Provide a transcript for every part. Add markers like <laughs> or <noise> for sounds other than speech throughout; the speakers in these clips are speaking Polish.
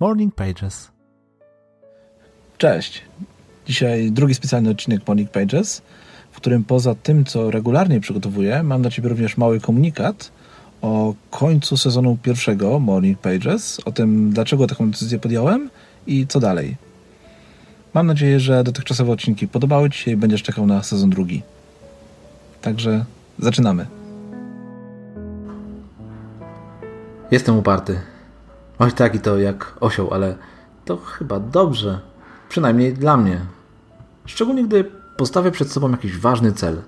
Morning Pages. Cześć. Dzisiaj drugi specjalny odcinek Morning Pages, w którym poza tym, co regularnie przygotowuję, mam dla Ciebie również mały komunikat o końcu sezonu pierwszego Morning Pages, o tym, dlaczego taką decyzję podjąłem i co dalej. Mam nadzieję, że dotychczasowe odcinki podobały Ci się i będziesz czekał na sezon drugi. Także zaczynamy. Jestem uparty. Oj tak i to jak osioł, ale to chyba dobrze. Przynajmniej dla mnie. Szczególnie gdy postawię przed sobą jakiś ważny cel.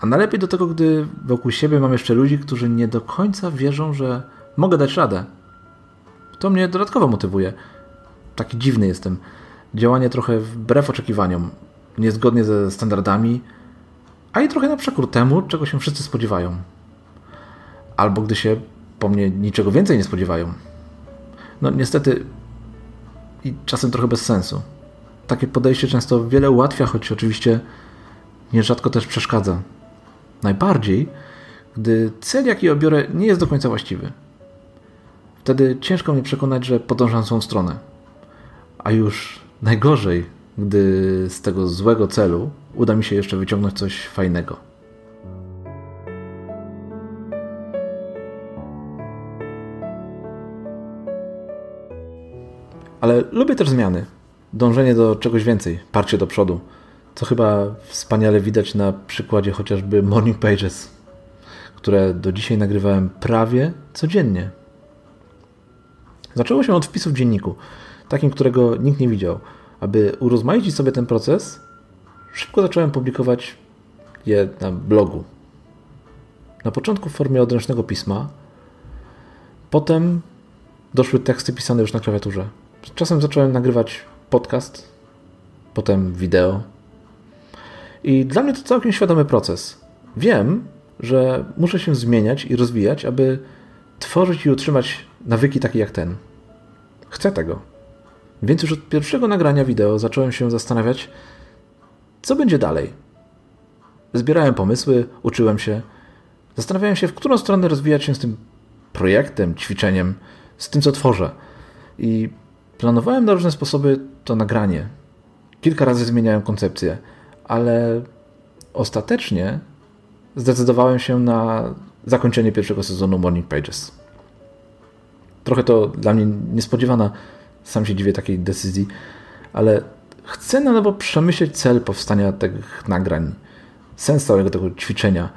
A najlepiej do tego, gdy wokół siebie mam jeszcze ludzi, którzy nie do końca wierzą, że mogę dać radę. To mnie dodatkowo motywuje. Taki dziwny jestem. Działanie trochę wbrew oczekiwaniom, niezgodnie ze standardami, a i trochę na przekór temu, czego się wszyscy spodziewają. Albo gdy się po mnie niczego więcej nie spodziewają. No niestety i czasem trochę bez sensu. Takie podejście często wiele ułatwia, choć oczywiście nierzadko też przeszkadza. Najbardziej, gdy cel, jaki obiorę, nie jest do końca właściwy. Wtedy ciężko mnie przekonać, że podążam tą stronę. A już najgorzej, gdy z tego złego celu uda mi się jeszcze wyciągnąć coś fajnego. Ale lubię też zmiany. Dążenie do czegoś więcej, parcie do przodu. Co chyba wspaniale widać na przykładzie chociażby Morning Pages, które do dzisiaj nagrywałem prawie codziennie. Zaczęło się od wpisu w dzienniku, takim, którego nikt nie widział. Aby urozmaicić sobie ten proces, szybko zacząłem publikować je na blogu. Na początku w formie odręcznego pisma, potem doszły teksty pisane już na klawiaturze. Czasem zacząłem nagrywać podcast, potem wideo. I dla mnie to całkiem świadomy proces. Wiem, że muszę się zmieniać i rozwijać, aby tworzyć i utrzymać nawyki takie jak ten. Chcę tego. Więc już od pierwszego nagrania wideo zacząłem się zastanawiać, co będzie dalej. Zbierałem pomysły, uczyłem się, zastanawiałem się, w którą stronę rozwijać się z tym projektem, ćwiczeniem, z tym, co tworzę. I Planowałem na różne sposoby to nagranie. Kilka razy zmieniałem koncepcję, ale ostatecznie zdecydowałem się na zakończenie pierwszego sezonu Morning Pages. Trochę to dla mnie niespodziewana, sam się dziwię takiej decyzji, ale chcę na nowo przemyśleć cel powstania tych nagrań, sens całego tego ćwiczenia,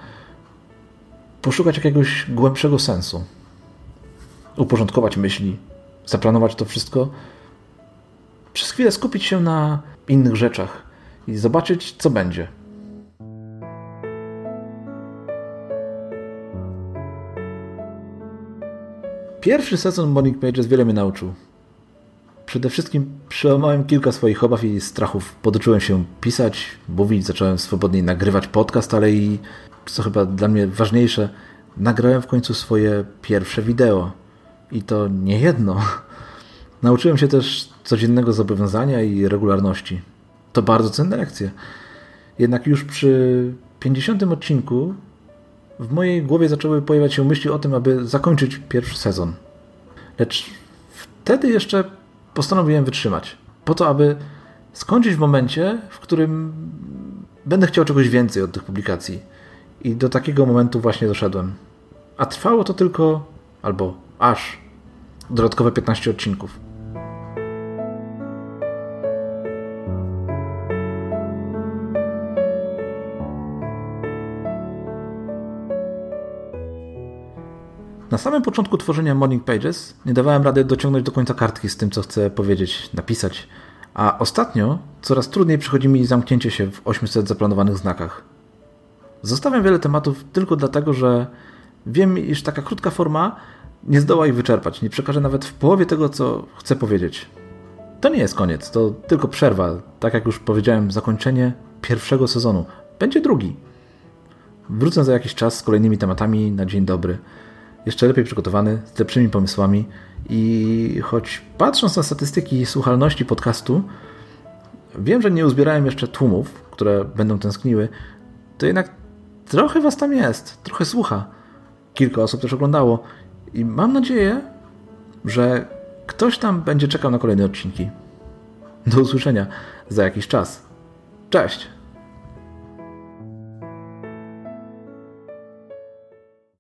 poszukać jakiegoś głębszego sensu, uporządkować myśli, zaplanować to wszystko, przez chwilę skupić się na innych rzeczach i zobaczyć, co będzie. Pierwszy sezon Morning Pages wiele mnie nauczył. Przede wszystkim przełamałem kilka swoich obaw i strachów. Poduczyłem się pisać, mówić, zacząłem swobodniej nagrywać podcast, ale i, co chyba dla mnie ważniejsze, nagrałem w końcu swoje pierwsze wideo. I to nie jedno. <laughs> Nauczyłem się też codziennego zobowiązania i regularności. To bardzo cenne lekcje. Jednak już przy 50 odcinku w mojej głowie zaczęły pojawiać się myśli o tym, aby zakończyć pierwszy sezon. Lecz wtedy jeszcze postanowiłem wytrzymać. Po to, aby skończyć w momencie, w którym będę chciał czegoś więcej od tych publikacji. I do takiego momentu właśnie doszedłem. A trwało to tylko, albo aż, dodatkowe 15 odcinków. Na samym początku tworzenia Morning Pages nie dawałem rady dociągnąć do końca kartki z tym, co chcę powiedzieć, napisać, a ostatnio coraz trudniej przychodzi mi zamknięcie się w 800 zaplanowanych znakach. Zostawiam wiele tematów tylko dlatego, że wiem, iż taka krótka forma nie zdoła ich wyczerpać, nie przekaże nawet w połowie tego, co chcę powiedzieć. To nie jest koniec, to tylko przerwa. Tak jak już powiedziałem, zakończenie pierwszego sezonu. Będzie drugi. Wrócę za jakiś czas z kolejnymi tematami na dzień dobry jeszcze lepiej przygotowany, z lepszymi pomysłami i choć patrząc na statystyki słuchalności podcastu, wiem, że nie uzbierałem jeszcze tłumów, które będą tęskniły, to jednak trochę was tam jest, trochę słucha. Kilka osób też oglądało i mam nadzieję, że ktoś tam będzie czekał na kolejne odcinki. Do usłyszenia za jakiś czas. Cześć!